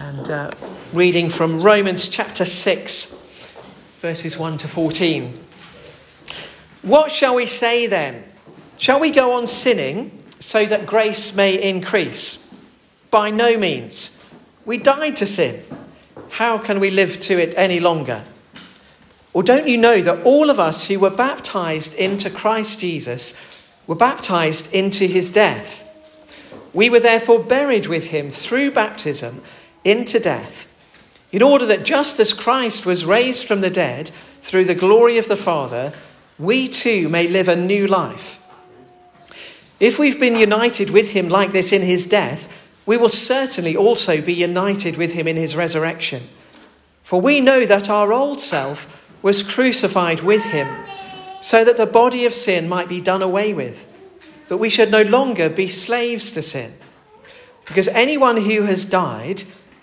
and uh, reading from Romans chapter 6, verses 1 to 14. What shall we say then? Shall we go on sinning so that grace may increase? By no means. We died to sin. How can we live to it any longer? Or don't you know that all of us who were baptized into Christ Jesus were baptized into his death? We were therefore buried with him through baptism into death, in order that just as Christ was raised from the dead through the glory of the Father, we too may live a new life. If we've been united with him like this in his death, we will certainly also be united with him in his resurrection. For we know that our old self was crucified with him, so that the body of sin might be done away with, that we should no longer be slaves to sin. Because anyone who has died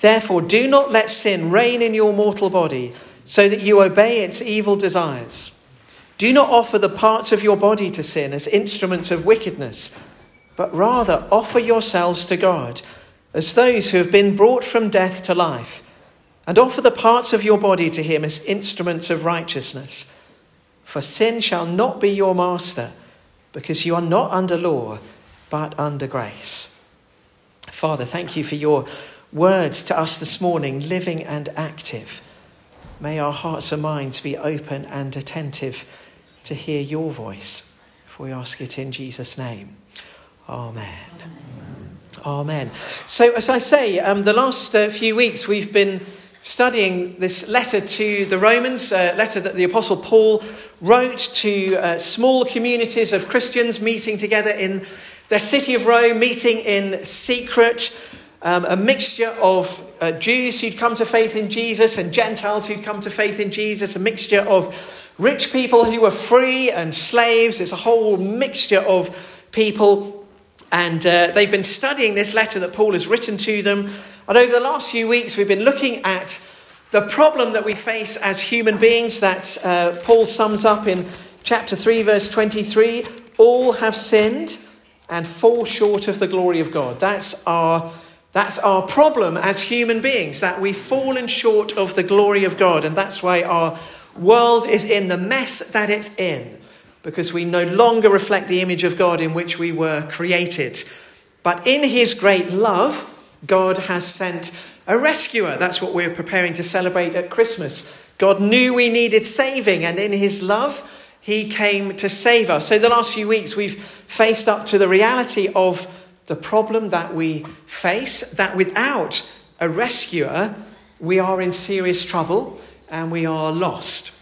Therefore, do not let sin reign in your mortal body, so that you obey its evil desires. Do not offer the parts of your body to sin as instruments of wickedness, but rather offer yourselves to God as those who have been brought from death to life, and offer the parts of your body to Him as instruments of righteousness. For sin shall not be your master, because you are not under law, but under grace. Father, thank you for your words to us this morning, living and active. May our hearts and minds be open and attentive to hear your voice. For we ask it in Jesus' name. Amen. Amen. So, as I say, um, the last uh, few weeks we've been studying this letter to the Romans, a letter that the Apostle Paul wrote to uh, small communities of Christians meeting together in their city of Rome, meeting in secret um, a mixture of uh, Jews who'd come to faith in Jesus and Gentiles who'd come to faith in Jesus, a mixture of rich people who were free and slaves. It's a whole mixture of people. And uh, they've been studying this letter that Paul has written to them. And over the last few weeks, we've been looking at the problem that we face as human beings that uh, Paul sums up in chapter 3, verse 23. All have sinned and fall short of the glory of God. That's our that's our problem as human beings, that we've fallen short of the glory of God. And that's why our world is in the mess that it's in, because we no longer reflect the image of God in which we were created. But in his great love, God has sent a rescuer. That's what we're preparing to celebrate at Christmas. God knew we needed saving, and in his love, he came to save us. So, the last few weeks, we've faced up to the reality of the problem that we face that without a rescuer, we are in serious trouble and we are lost.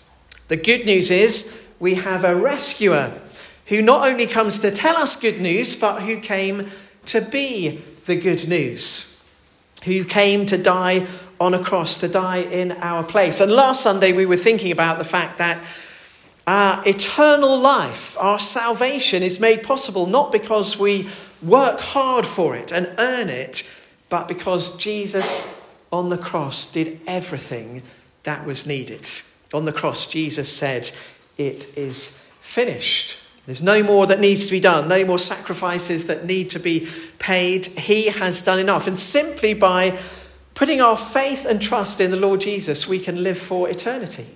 The good news is we have a rescuer who not only comes to tell us good news, but who came to be the good news, who came to die on a cross, to die in our place. And last Sunday, we were thinking about the fact that our eternal life, our salvation, is made possible not because we work hard for it and earn it, but because Jesus on the cross did everything that was needed. On the cross, Jesus said, It is finished. There's no more that needs to be done, no more sacrifices that need to be paid. He has done enough. And simply by putting our faith and trust in the Lord Jesus, we can live for eternity.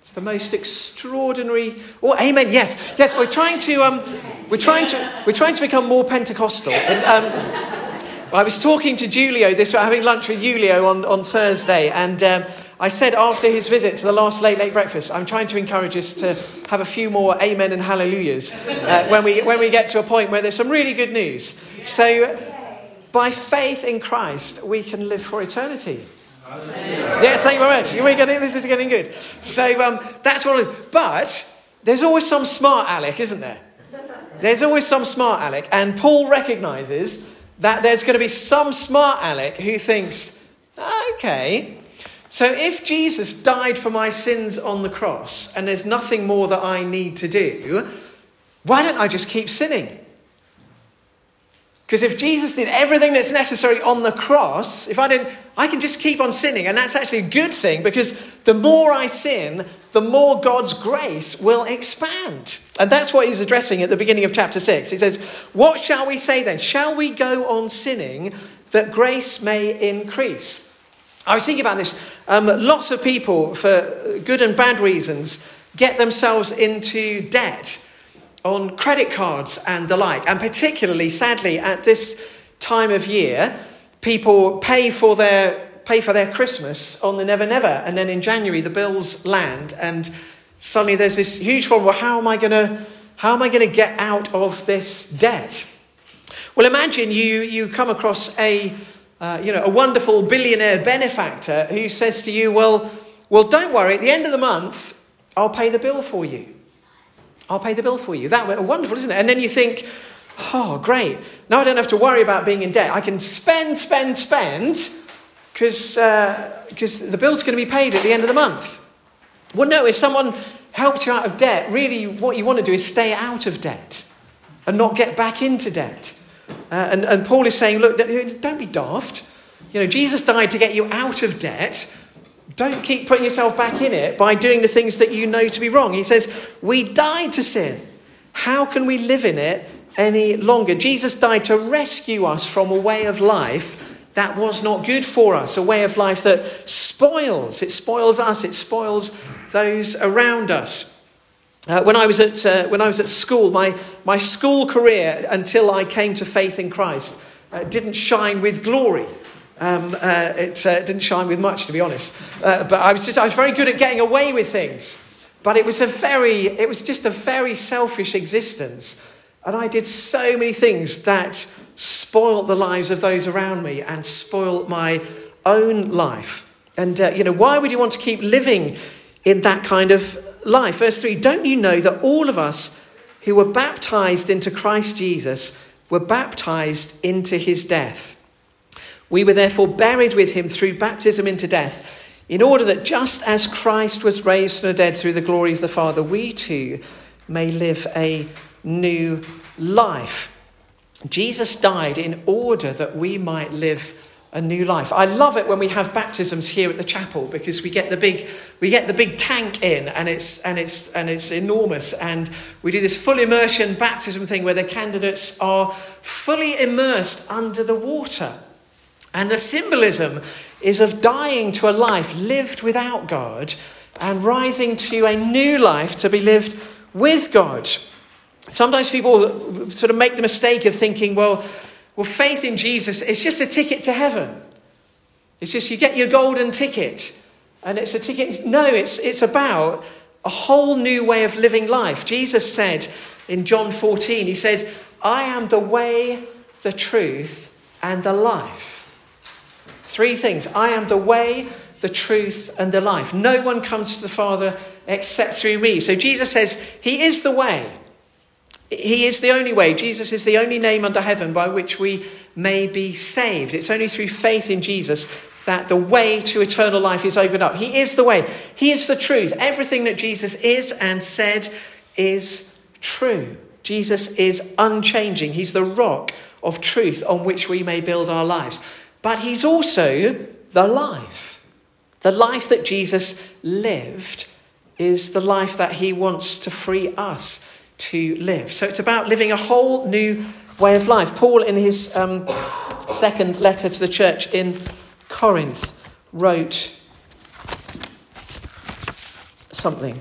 It's the most extraordinary. Oh, amen. Yes, yes. We're trying to. Um, we're trying to. We're trying to become more Pentecostal. And, um, I was talking to Julio this. Having lunch with Julio on on Thursday, and um, I said after his visit to the last late late breakfast, I'm trying to encourage us to have a few more amen and hallelujahs uh, when we when we get to a point where there's some really good news. So, by faith in Christ, we can live for eternity. Yes, thank you very much. We're getting, this is getting good. So um, that's what. But there's always some smart Alec, isn't there? There's always some smart Alec, and Paul recognizes that there's going to be some smart Alec who thinks, okay, so if Jesus died for my sins on the cross and there's nothing more that I need to do, why don't I just keep sinning? Because if Jesus did everything that's necessary on the cross, if I didn't, I can just keep on sinning. And that's actually a good thing because the more I sin, the more God's grace will expand. And that's what he's addressing at the beginning of chapter 6. He says, What shall we say then? Shall we go on sinning that grace may increase? I was thinking about this. Um, lots of people, for good and bad reasons, get themselves into debt on credit cards and the like. And particularly, sadly, at this time of year, people pay for their pay for their Christmas on the Never Never, and then in January the bills land, and suddenly there's this huge problem. Well, how am I going to how am I to get out of this debt? Well, imagine you you come across a uh, you know a wonderful billionaire benefactor who says to you, well, well, don't worry. At the end of the month, I'll pay the bill for you. I'll pay the bill for you. That wonderful, isn't it? And then you think, oh, great. Now I don't have to worry about being in debt. I can spend, spend, spend because uh, the bill's going to be paid at the end of the month. Well, no, if someone helped you out of debt, really what you want to do is stay out of debt and not get back into debt. Uh, and, and Paul is saying, look, don't be daft. You know, Jesus died to get you out of debt. Don't keep putting yourself back in it by doing the things that you know to be wrong. He says, We died to sin. How can we live in it any longer? Jesus died to rescue us from a way of life that was not good for us, a way of life that spoils. It spoils us, it spoils those around us. Uh, when, I was at, uh, when I was at school, my, my school career until I came to faith in Christ uh, didn't shine with glory. Um, uh, it uh, didn't shine with much, to be honest. Uh, but I was, just, I was very good at getting away with things. But it was, a very, it was just a very selfish existence. And I did so many things that spoilt the lives of those around me and spoilt my own life. And, uh, you know, why would you want to keep living in that kind of life? Verse 3 Don't you know that all of us who were baptized into Christ Jesus were baptized into his death? We were therefore buried with him through baptism into death, in order that just as Christ was raised from the dead through the glory of the Father, we too may live a new life. Jesus died in order that we might live a new life. I love it when we have baptisms here at the chapel because we get the big we get the big tank in and it's and it's and it's enormous and we do this full immersion baptism thing where the candidates are fully immersed under the water. And the symbolism is of dying to a life lived without God and rising to a new life to be lived with God. Sometimes people sort of make the mistake of thinking, well, well, faith in Jesus is just a ticket to heaven. It's just you get your golden ticket, and it's a ticket. No, it's, it's about a whole new way of living life. Jesus said in John 14, He said, I am the way, the truth, and the life. Three things I am the way, the truth, and the life. No one comes to the Father except through me. So Jesus says, He is the way. He is the only way. Jesus is the only name under heaven by which we may be saved. It's only through faith in Jesus that the way to eternal life is opened up. He is the way, He is the truth. Everything that Jesus is and said is true. Jesus is unchanging. He's the rock of truth on which we may build our lives. But he's also the life. The life that Jesus lived is the life that he wants to free us to live. So it's about living a whole new way of life. Paul, in his um, second letter to the church in Corinth, wrote something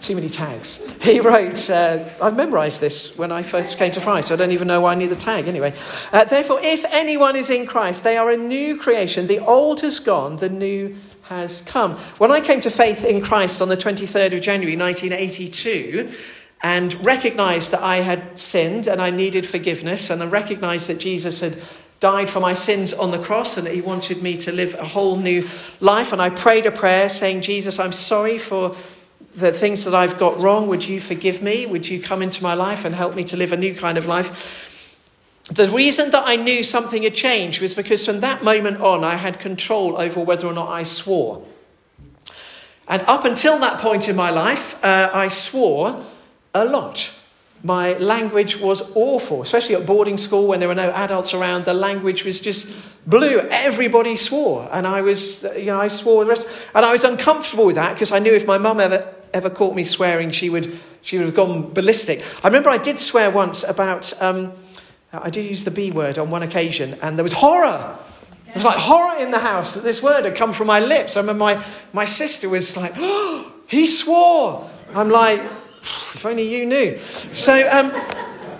too many tags. He wrote, uh, I've memorized this when I first came to Christ, so I don't even know why I need the tag anyway. Uh, Therefore, if anyone is in Christ, they are a new creation. The old has gone, the new has come. When I came to faith in Christ on the 23rd of January 1982, and recognized that I had sinned and I needed forgiveness, and I recognized that Jesus had died for my sins on the cross and that he wanted me to live a whole new life. And I prayed a prayer saying, Jesus, I'm sorry for the things that I've got wrong, would you forgive me? Would you come into my life and help me to live a new kind of life? the reason that I knew something had changed was because from that moment on, I had control over whether or not I swore. And up until that point in my life, uh, I swore a lot. My language was awful, especially at boarding school when there were no adults around. The language was just blue. Everybody swore. And I was, you know, I swore the rest. And I was uncomfortable with that because I knew if my mum ever, ever caught me swearing, she would, she would have gone ballistic. I remember I did swear once about, um, I did use the B word on one occasion, and there was horror. It was like horror in the house that this word had come from my lips. I remember my, my sister was like, oh, he swore. I'm like, if only you knew. So, um,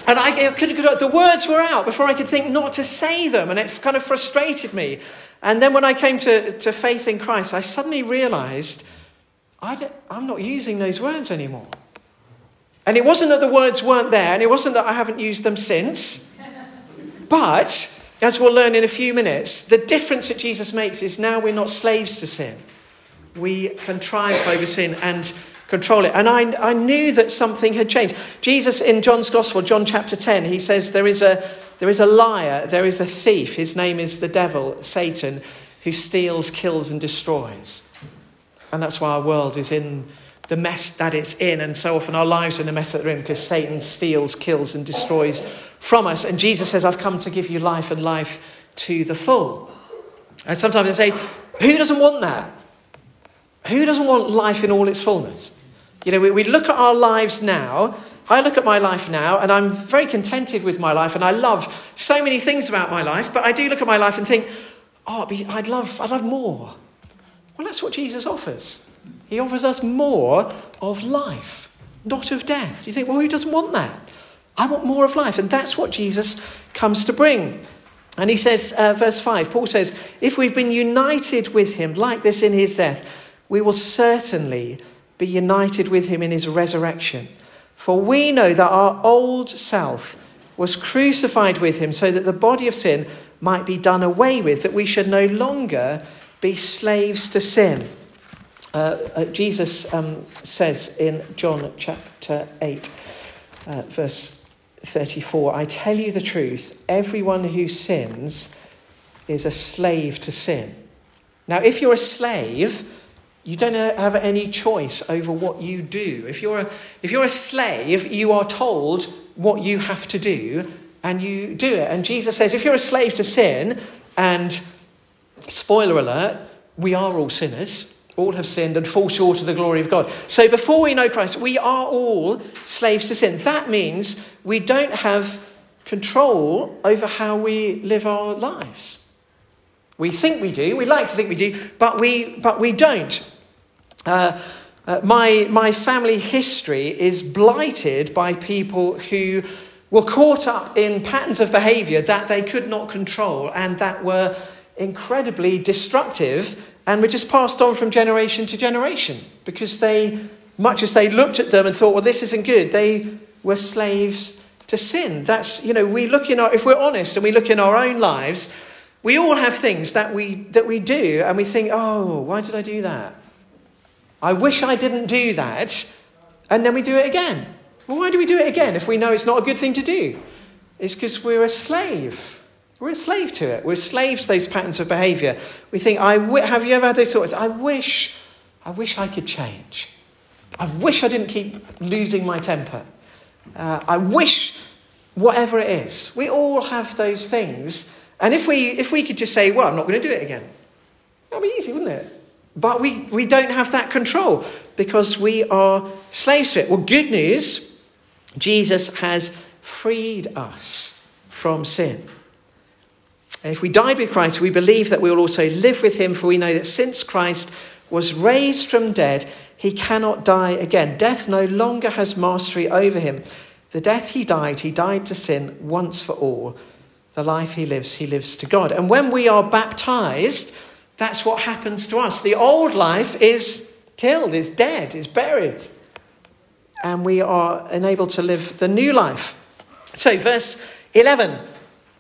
and I could, the words were out before I could think not to say them, and it kind of frustrated me. And then when I came to, to faith in Christ, I suddenly realized I am not using those words anymore. And it wasn't that the words weren't there, and it wasn't that I haven't used them since. But, as we'll learn in a few minutes, the difference that Jesus makes is now we're not slaves to sin. We can triumph over sin and control it. And I, I knew that something had changed. Jesus, in John's Gospel, John chapter 10, he says there is a, there is a liar, there is a thief. His name is the devil, Satan, who steals, kills, and destroys. And that's why our world is in the mess that it's in. And so often our lives are in the mess that they're in because Satan steals, kills, and destroys from us. And Jesus says, I've come to give you life and life to the full. And sometimes I say, who doesn't want that? Who doesn't want life in all its fullness? You know, we, we look at our lives now. I look at my life now and I'm very contented with my life and I love so many things about my life, but I do look at my life and think, oh, I'd love, I'd love more. Well, that's what Jesus offers. He offers us more of life, not of death. You think, well, who doesn't want that? I want more of life. And that's what Jesus comes to bring. And he says, uh, verse 5, Paul says, if we've been united with him like this in his death, we will certainly be united with him in his resurrection. For we know that our old self was crucified with him so that the body of sin might be done away with, that we should no longer be slaves to sin. Uh, uh, Jesus um, says in John chapter 8, uh, verse 34 I tell you the truth, everyone who sins is a slave to sin. Now, if you're a slave, you don't have any choice over what you do. If you're, a, if you're a slave, you are told what you have to do, and you do it. And Jesus says, if you're a slave to sin, and spoiler alert, we are all sinners, all have sinned and fall short of the glory of God. So before we know Christ, we are all slaves to sin. That means we don't have control over how we live our lives. We think we do, we like to think we do, but we, but we don't. Uh, uh, my, my family history is blighted by people who were caught up in patterns of behavior that they could not control and that were incredibly destructive and were just passed on from generation to generation because they, much as they looked at them and thought, well, this isn't good, they were slaves to sin. That's, you know, we look in our, if we're honest and we look in our own lives, we all have things that we, that we do and we think, oh, why did I do that? I wish I didn't do that. And then we do it again. Well, why do we do it again if we know it's not a good thing to do? It's because we're a slave. We're a slave to it. We're slaves to those patterns of behavior. We think, I w- have you ever had those thoughts? I wish, I wish I could change. I wish I didn't keep losing my temper. Uh, I wish whatever it is. We all have those things and if we, if we could just say, well, I'm not going to do it again, that'd be easy, wouldn't it? But we, we don't have that control because we are slaves to it. Well, good news Jesus has freed us from sin. And if we died with Christ, we believe that we will also live with him, for we know that since Christ was raised from dead, he cannot die again. Death no longer has mastery over him. The death he died, he died to sin once for all the life he lives, he lives to God. And when we are baptized, that's what happens to us. The old life is killed, is dead, is buried. And we are enabled to live the new life. So, verse 11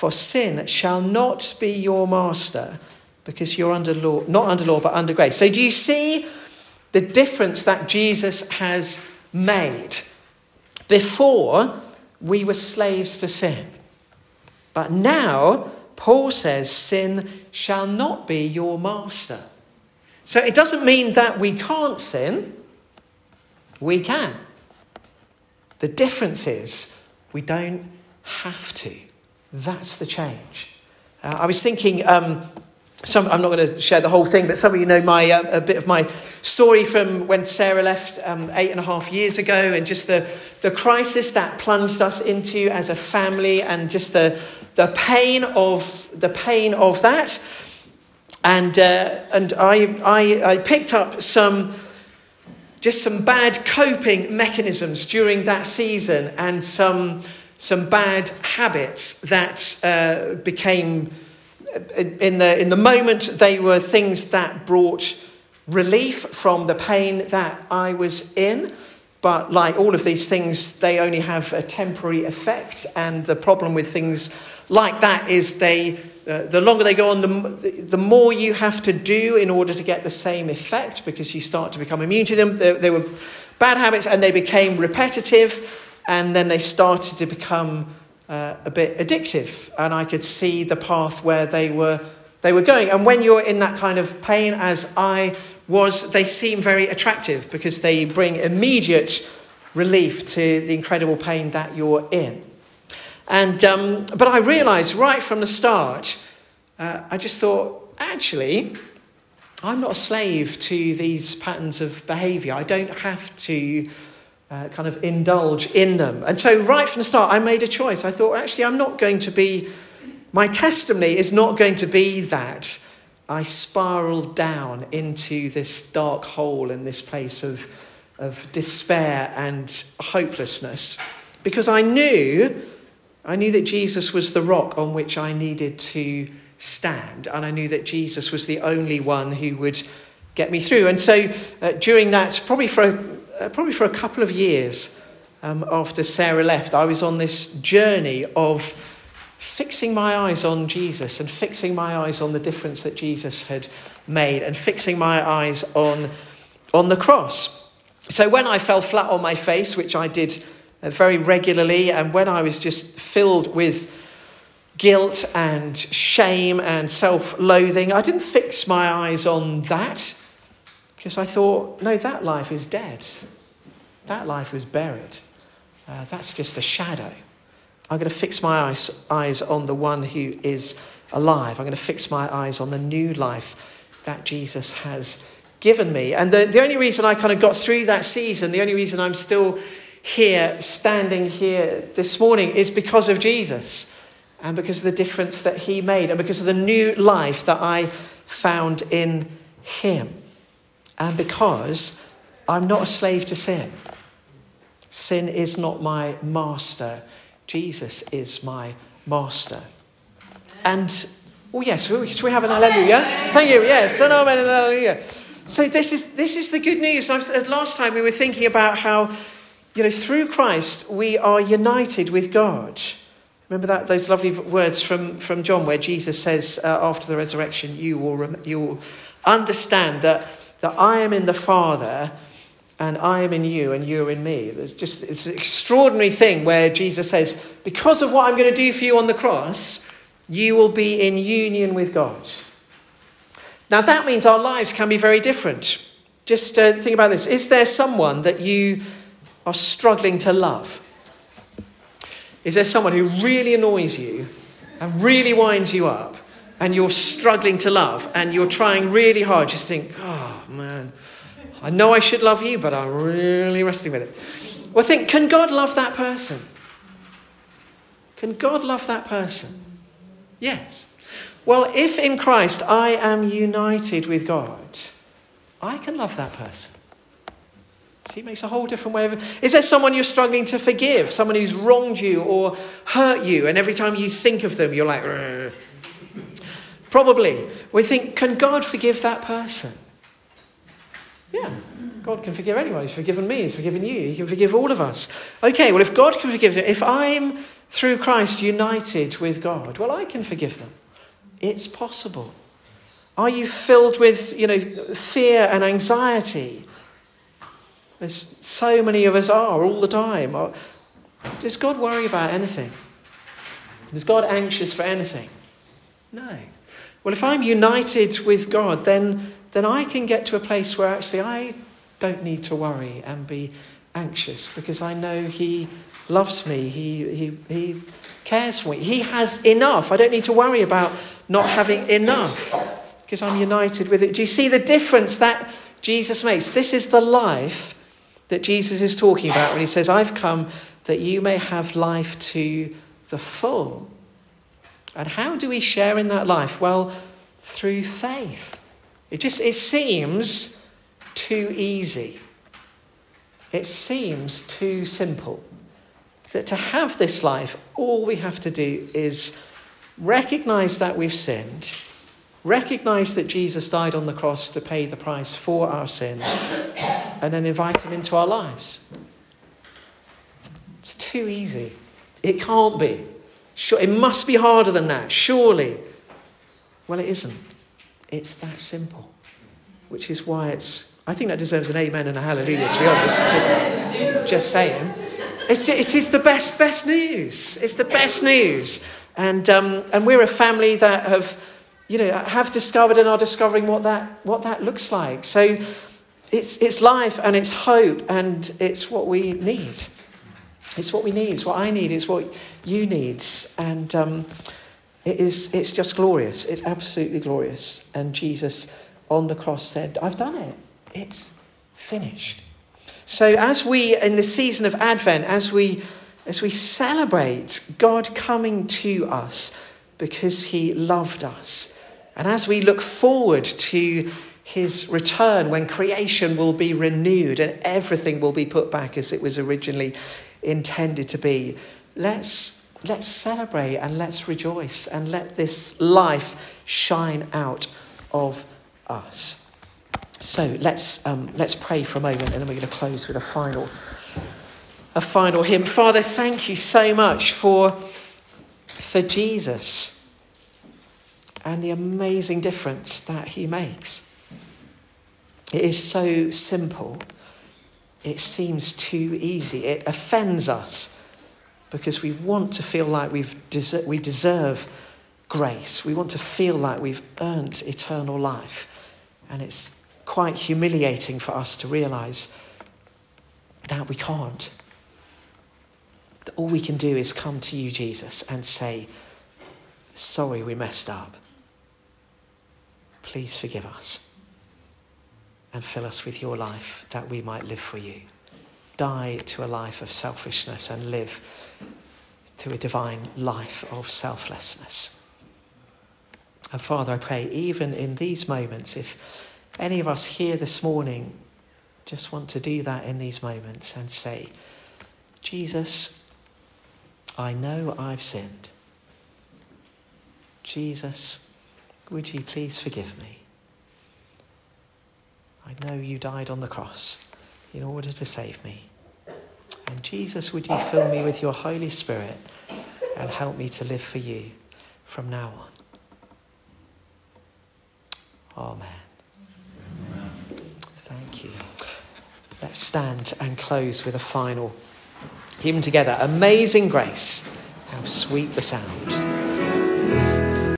For sin shall not be your master, because you're under law, not under law, but under grace. So, do you see the difference that Jesus has made? Before, we were slaves to sin. But now, Paul says, sin shall not be your master. So it doesn't mean that we can't sin, we can. The difference is we don't have to. That's the change. Uh, I was thinking, um, some, I'm not going to share the whole thing, but some of you know my, uh, a bit of my story from when Sarah left um, eight and a half years ago and just the, the crisis that plunged us into as a family and just the, the pain of the pain of that. And, uh, and I, I, I picked up some just some bad coping mechanisms during that season and some, some bad habits that uh, became, in the, in the moment, they were things that brought relief from the pain that I was in. But like all of these things, they only have a temporary effect. And the problem with things like that is they, uh, the longer they go on, the, the more you have to do in order to get the same effect because you start to become immune to them. They, they were bad habits and they became repetitive and then they started to become uh, a bit addictive. And I could see the path where they were, they were going. And when you're in that kind of pain, as I was, they seem very attractive because they bring immediate relief to the incredible pain that you're in. And, um, but I realized right from the start, uh, I just thought, actually, I'm not a slave to these patterns of behavior. I don't have to uh, kind of indulge in them. And so, right from the start, I made a choice. I thought, actually, I'm not going to be, my testimony is not going to be that I spiraled down into this dark hole in this place of, of despair and hopelessness. Because I knew I knew that Jesus was the rock on which I needed to stand, and I knew that Jesus was the only one who would get me through. And so, uh, during that, probably for a, probably for a couple of years um, after Sarah left, I was on this journey of fixing my eyes on Jesus and fixing my eyes on the difference that Jesus had made and fixing my eyes on, on the cross. So, when I fell flat on my face, which I did uh, very regularly. And when I was just filled with guilt and shame and self loathing, I didn't fix my eyes on that because I thought, no, that life is dead. That life was buried. Uh, that's just a shadow. I'm going to fix my eyes, eyes on the one who is alive. I'm going to fix my eyes on the new life that Jesus has given me. And the, the only reason I kind of got through that season, the only reason I'm still here, standing here this morning, is because of Jesus and because of the difference that he made and because of the new life that I found in him. And because I'm not a slave to sin. Sin is not my master. Jesus is my master. And, oh, yes, should we have an hallelujah? Thank you, yes, an amen and hallelujah. So, this is, this is the good news. Last time we were thinking about how you know, through Christ, we are united with God. Remember that those lovely words from, from John, where Jesus says uh, after the resurrection, "You will rem- you will understand that that I am in the Father, and I am in you, and you are in me." There's just it's an extraordinary thing where Jesus says, "Because of what I'm going to do for you on the cross, you will be in union with God." Now that means our lives can be very different. Just uh, think about this: Is there someone that you are struggling to love? Is there someone who really annoys you and really winds you up and you're struggling to love and you're trying really hard? Just think, oh man, I know I should love you, but I'm really wrestling with it. Well, think, can God love that person? Can God love that person? Yes. Well, if in Christ I am united with God, I can love that person. He makes a whole different way of. Is there someone you're struggling to forgive? Someone who's wronged you or hurt you, and every time you think of them, you're like, Rrr. probably. We think, can God forgive that person? Yeah, God can forgive anyone. He's forgiven me, He's forgiven you, He can forgive all of us. Okay, well, if God can forgive them, if I'm through Christ united with God, well, I can forgive them. It's possible. Are you filled with, you know, fear and anxiety? As so many of us are all the time. Does God worry about anything? Is God anxious for anything? No. Well, if I'm united with God, then, then I can get to a place where actually I don't need to worry and be anxious because I know He loves me. He, he, he cares for me. He has enough. I don't need to worry about not having enough because I'm united with it. Do you see the difference that Jesus makes? This is the life that Jesus is talking about when he says, I've come that you may have life to the full. And how do we share in that life? Well, through faith. It just it seems too easy. It seems too simple. That to have this life, all we have to do is recognize that we've sinned recognize that Jesus died on the cross to pay the price for our sin, and then invite him into our lives. It's too easy. It can't be. It must be harder than that, surely. Well, it isn't. It's that simple, which is why it's. I think that deserves an amen and a hallelujah, to be honest. Just, just saying. It's, it is the best, best news. It's the best news. And, um, and we're a family that have you know, have discovered and are discovering what that, what that looks like. So it's, it's life and it's hope and it's what we need. It's what we need. It's what I need. It's what you need. And um, it is, it's just glorious. It's absolutely glorious. And Jesus on the cross said, I've done it. It's finished. So as we, in the season of Advent, as we, as we celebrate God coming to us because he loved us, and as we look forward to his return when creation will be renewed and everything will be put back as it was originally intended to be, let's, let's celebrate and let's rejoice and let this life shine out of us. So let's, um, let's pray for a moment and then we're going to close with a final, a final hymn. Father, thank you so much for, for Jesus and the amazing difference that he makes. It is so simple, it seems too easy. It offends us because we want to feel like we've des- we deserve grace. We want to feel like we've earned eternal life. And it's quite humiliating for us to realize that we can't. That all we can do is come to you, Jesus, and say, Sorry, we messed up. Please forgive us and fill us with your life that we might live for you. Die to a life of selfishness and live to a divine life of selflessness. And Father, I pray, even in these moments, if any of us here this morning just want to do that in these moments and say, Jesus, I know I've sinned. Jesus, would you please forgive me? I know you died on the cross in order to save me. And Jesus, would you fill me with your Holy Spirit and help me to live for you from now on? Amen. Thank you. Let's stand and close with a final hymn together. Amazing grace. How sweet the sound.